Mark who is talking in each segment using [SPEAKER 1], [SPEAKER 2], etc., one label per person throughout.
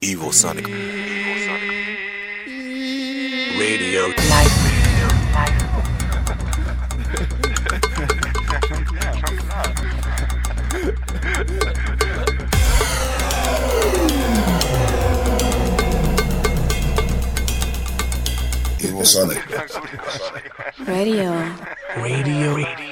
[SPEAKER 1] Evil Sonic. Radio. Live.
[SPEAKER 2] Evil Sonic.
[SPEAKER 3] Radio.
[SPEAKER 1] Radio.
[SPEAKER 3] Live.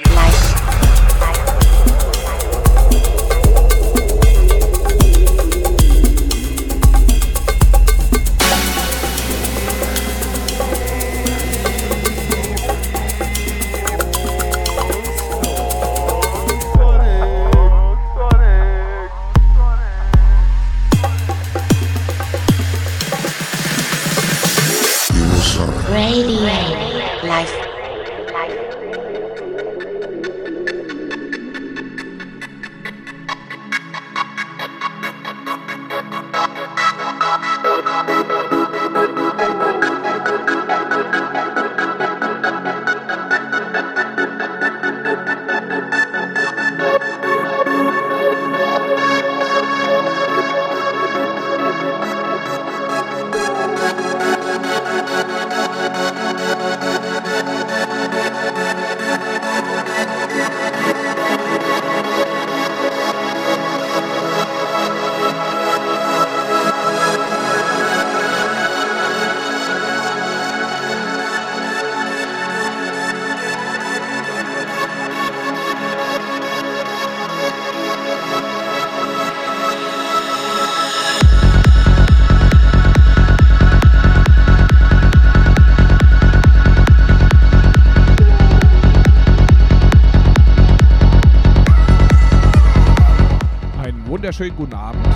[SPEAKER 4] Wunderschönen guten Abend.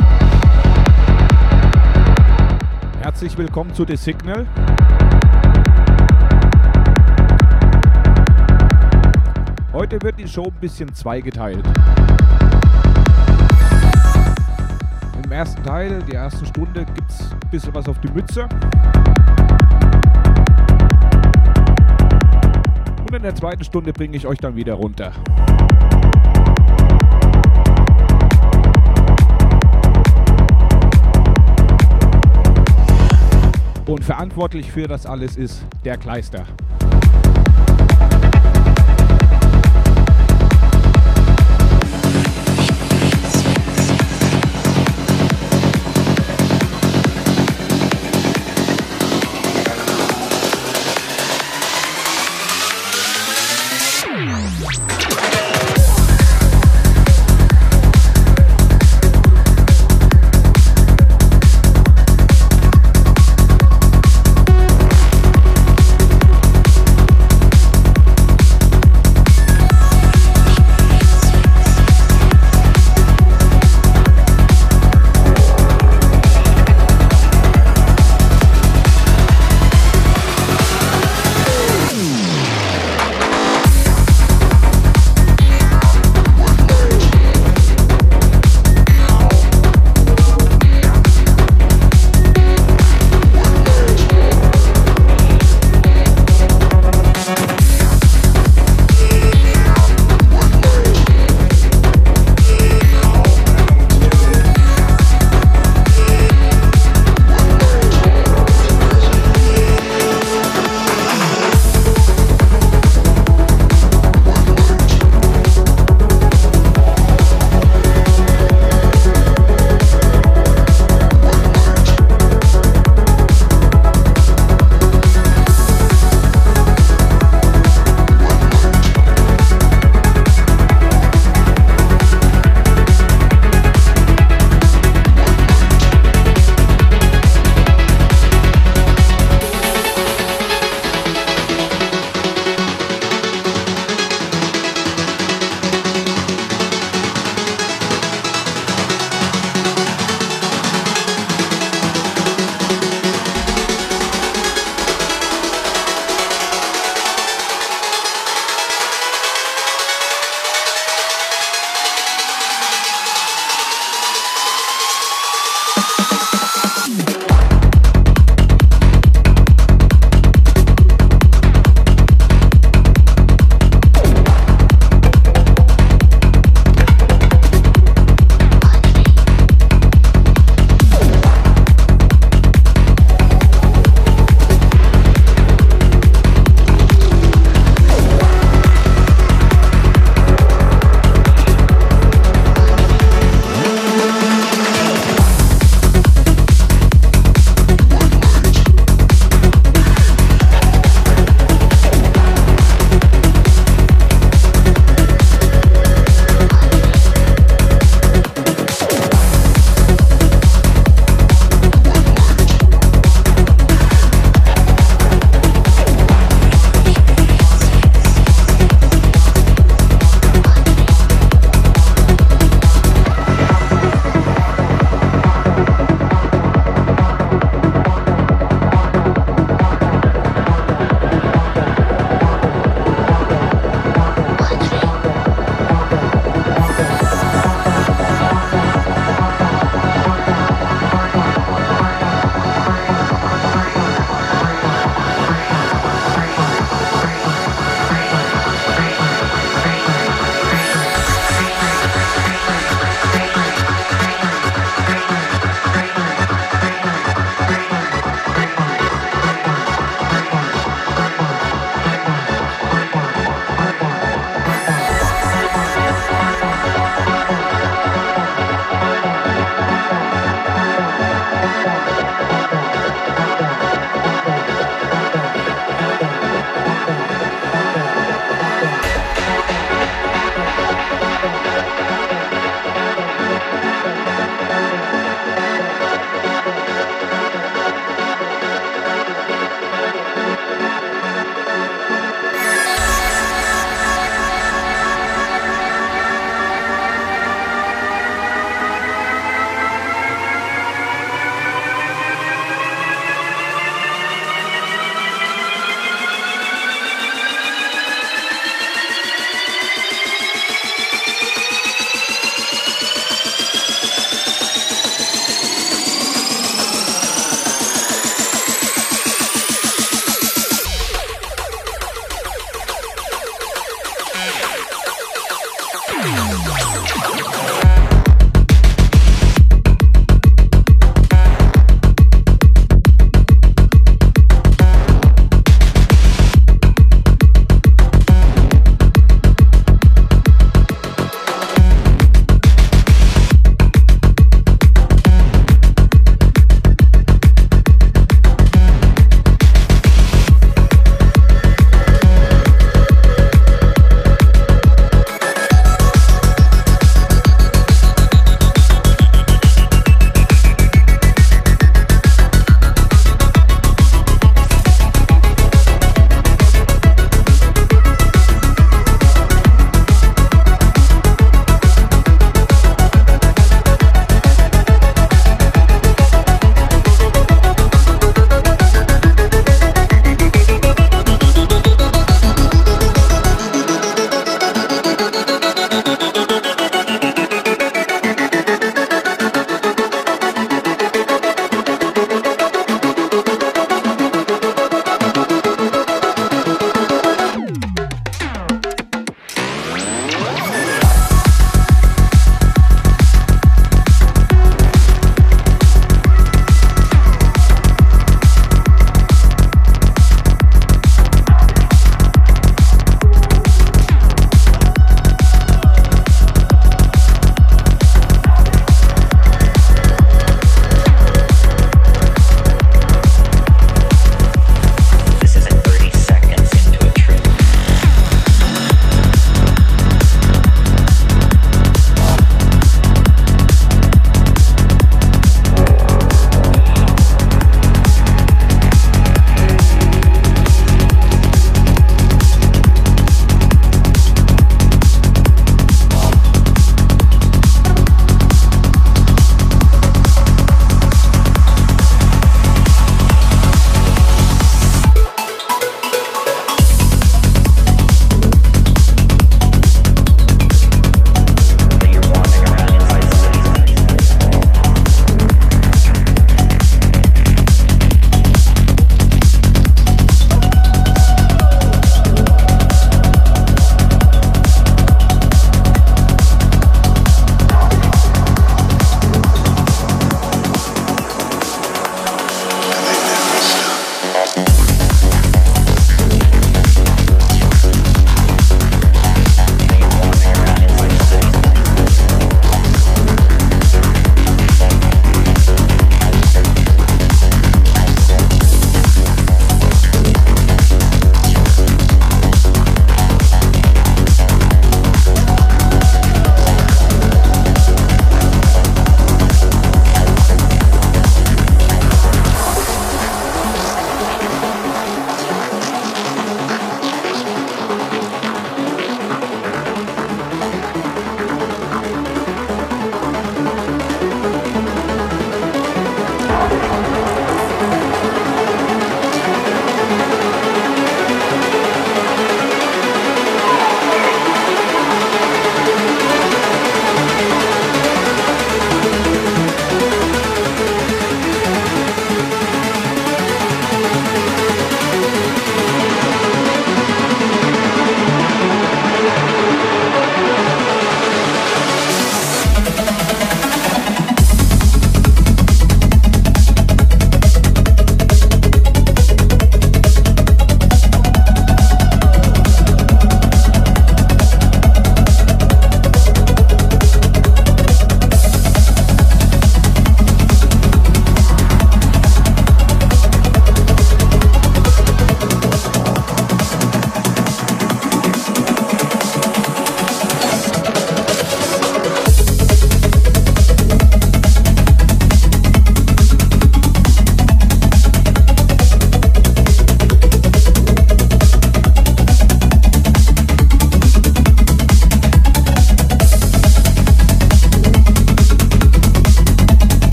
[SPEAKER 4] Herzlich willkommen zu The Signal. Heute wird die Show ein bisschen zweigeteilt. Im ersten Teil, die erste Stunde, gibt es ein bisschen was auf die Mütze. Und in der zweiten Stunde bringe ich euch dann wieder runter. Und verantwortlich für das alles ist der Kleister.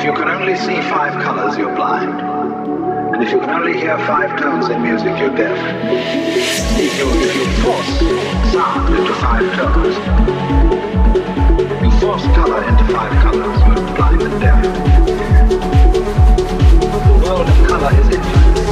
[SPEAKER 3] If you can only see five colors, you're blind. And
[SPEAKER 5] if you can only hear five tones in music, you're deaf. If you, if you force sound into five tones, you force color into five colors, you're blind and deaf. The world of color is infinite.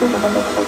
[SPEAKER 6] ありがとうご
[SPEAKER 4] ざいました。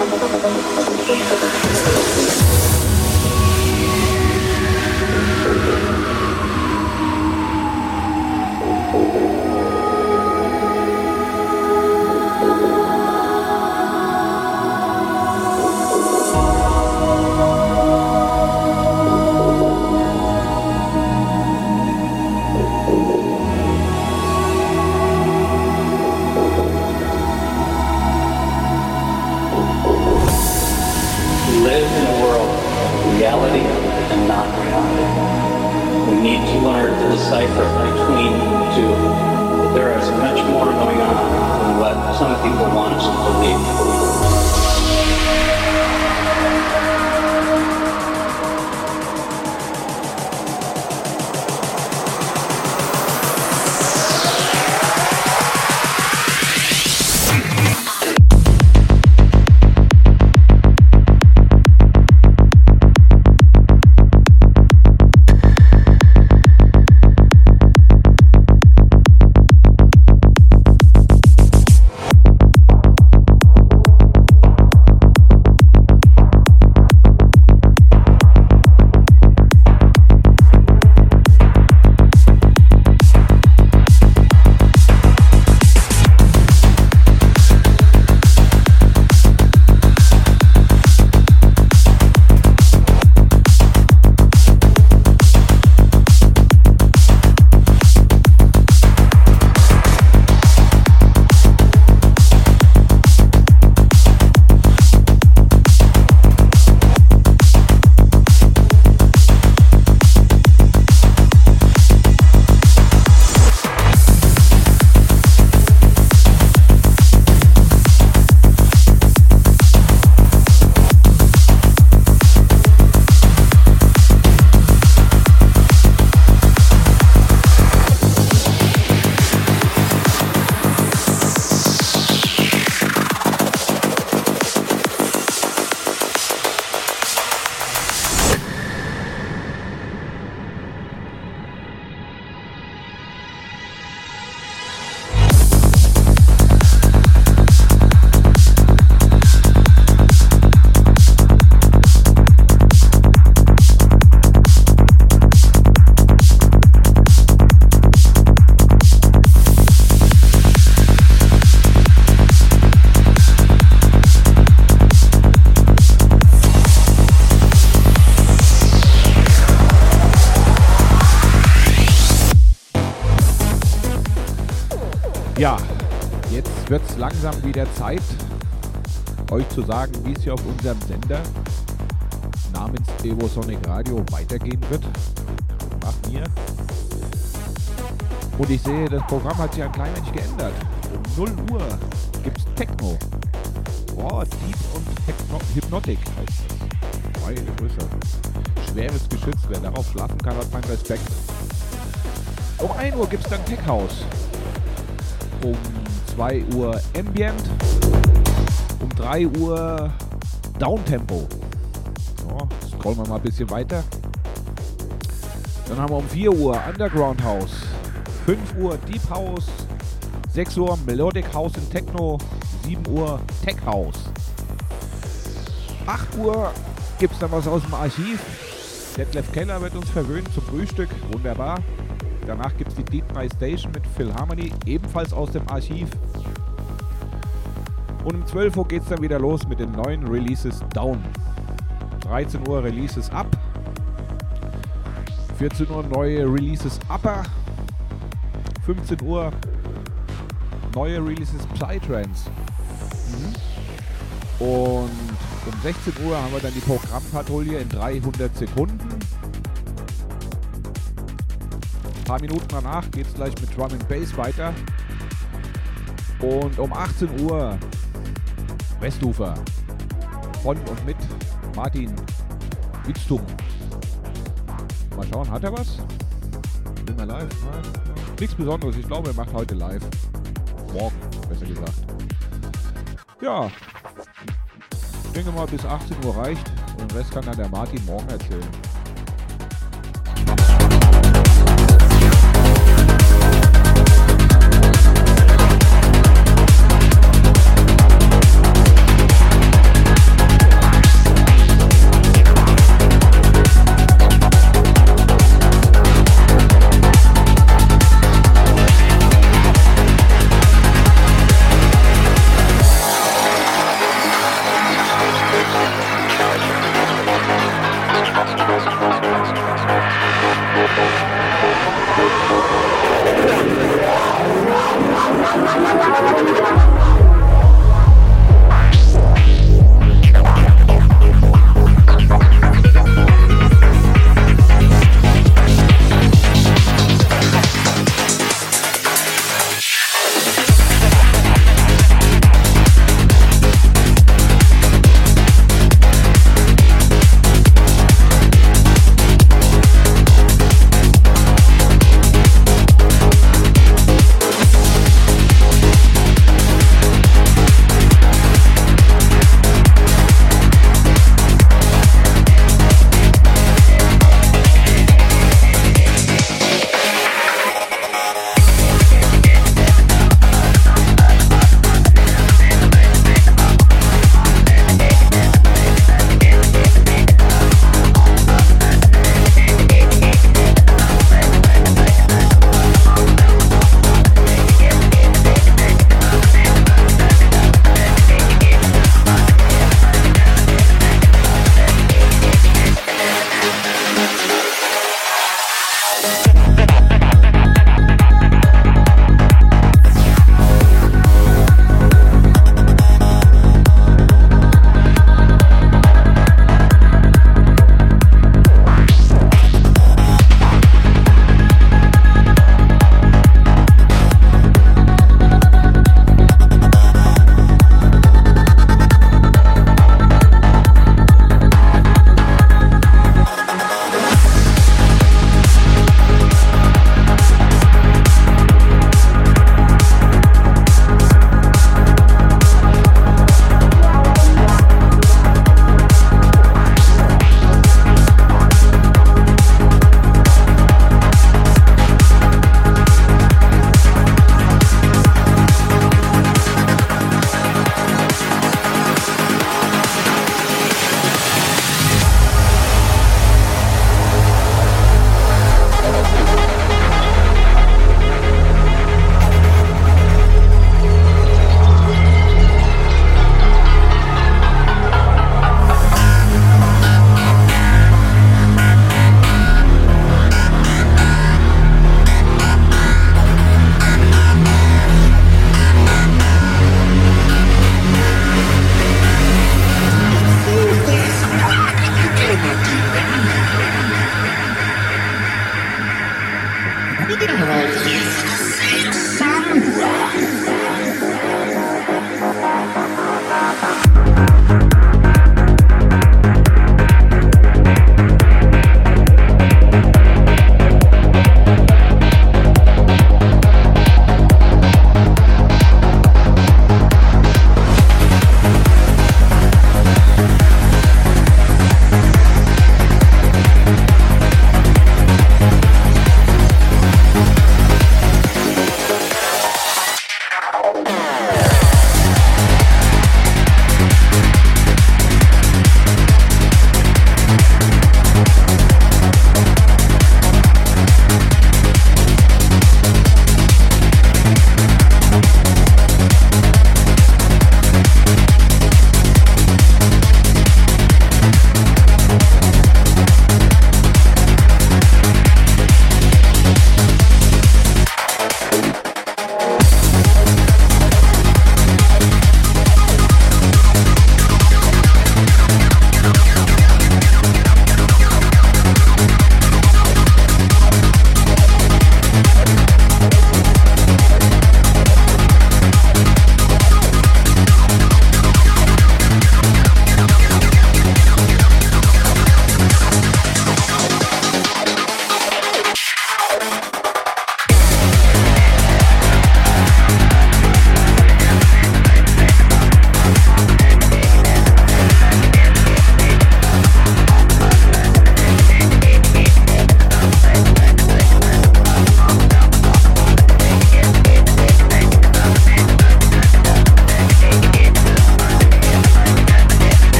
[SPEAKER 4] Wieder Zeit, euch zu sagen, wie es hier auf unserem Sender namens Evosonic Radio weitergehen wird. Nach mir. Und ich sehe, das Programm hat sich ein klein wenig geändert. Um 0 Uhr gibt es Techno. Boah, Deep und Techno Hypnotic heißt das. Meine Grüße. Schweres Geschütz, wer darauf schlafen kann, hat meinen Respekt. Um 1 Uhr gibt es dann Tech House. Um 2 Uhr Ambient. Um 3 Uhr Downtempo. So, scrollen wir mal ein bisschen weiter. Dann haben wir um 4 Uhr Underground House. 5 Uhr Deep House. 6 Uhr Melodic House und Techno. 7 Uhr Tech House. 8 Uhr gibt es dann was aus dem Archiv. Detlef Keller wird uns verwöhnen zum Frühstück. Wunderbar. Danach gibt die Deep Night Station mit Phil Harmony, ebenfalls aus dem Archiv. Und um 12 Uhr geht es dann wieder los mit den neuen Releases Down. 13 Uhr Releases Up. 14 Uhr neue Releases Upper. 15 Uhr neue Releases Psytrance. Mhm. Und um 16 Uhr haben wir dann die Programmpatrouille in 300 Sekunden. Paar Minuten danach geht es gleich mit Drum and Bass weiter. Und um 18 Uhr Westufer. Von und mit Martin Witztum. Mal schauen, hat er was? Sind wir live? Nichts Besonderes. Ich glaube, er macht heute live. Morgen, besser gesagt. Ja. Ich denke mal, bis 18 Uhr reicht. Und den Rest kann dann der Martin morgen erzählen.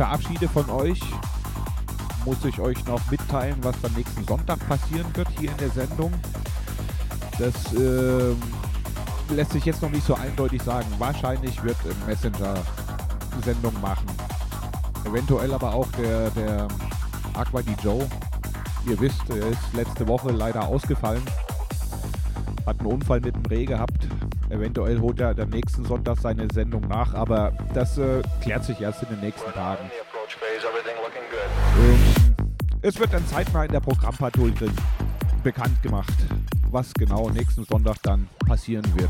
[SPEAKER 4] Verabschiede von euch, muss ich euch noch mitteilen, was dann nächsten Sonntag passieren wird hier in der Sendung. Das ähm, lässt sich jetzt noch nicht so eindeutig sagen. Wahrscheinlich wird Messenger Sendung machen. Eventuell aber auch der, der Aqua Di Joe. Ihr wisst, er ist letzte Woche leider ausgefallen. Hat einen Unfall mit dem Reh gehabt. Eventuell holt er am nächsten Sonntag seine Sendung nach, aber das äh, klärt sich erst in den nächsten Tagen. Ähm, es wird dann zeitnah in der Programmpatrouille drin bekannt gemacht, was genau nächsten Sonntag dann passieren wird.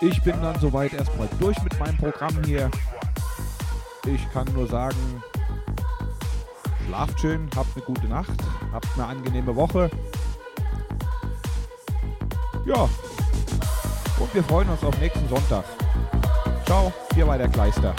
[SPEAKER 4] Ich bin dann soweit erstmal durch mit meinem Programm hier. Ich kann nur sagen, schlaft schön, habt eine gute Nacht, habt eine angenehme Woche. Ja, und wir freuen uns auf nächsten Sonntag. Ciao, hier war der Kleister.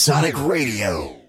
[SPEAKER 1] Sonic Radio.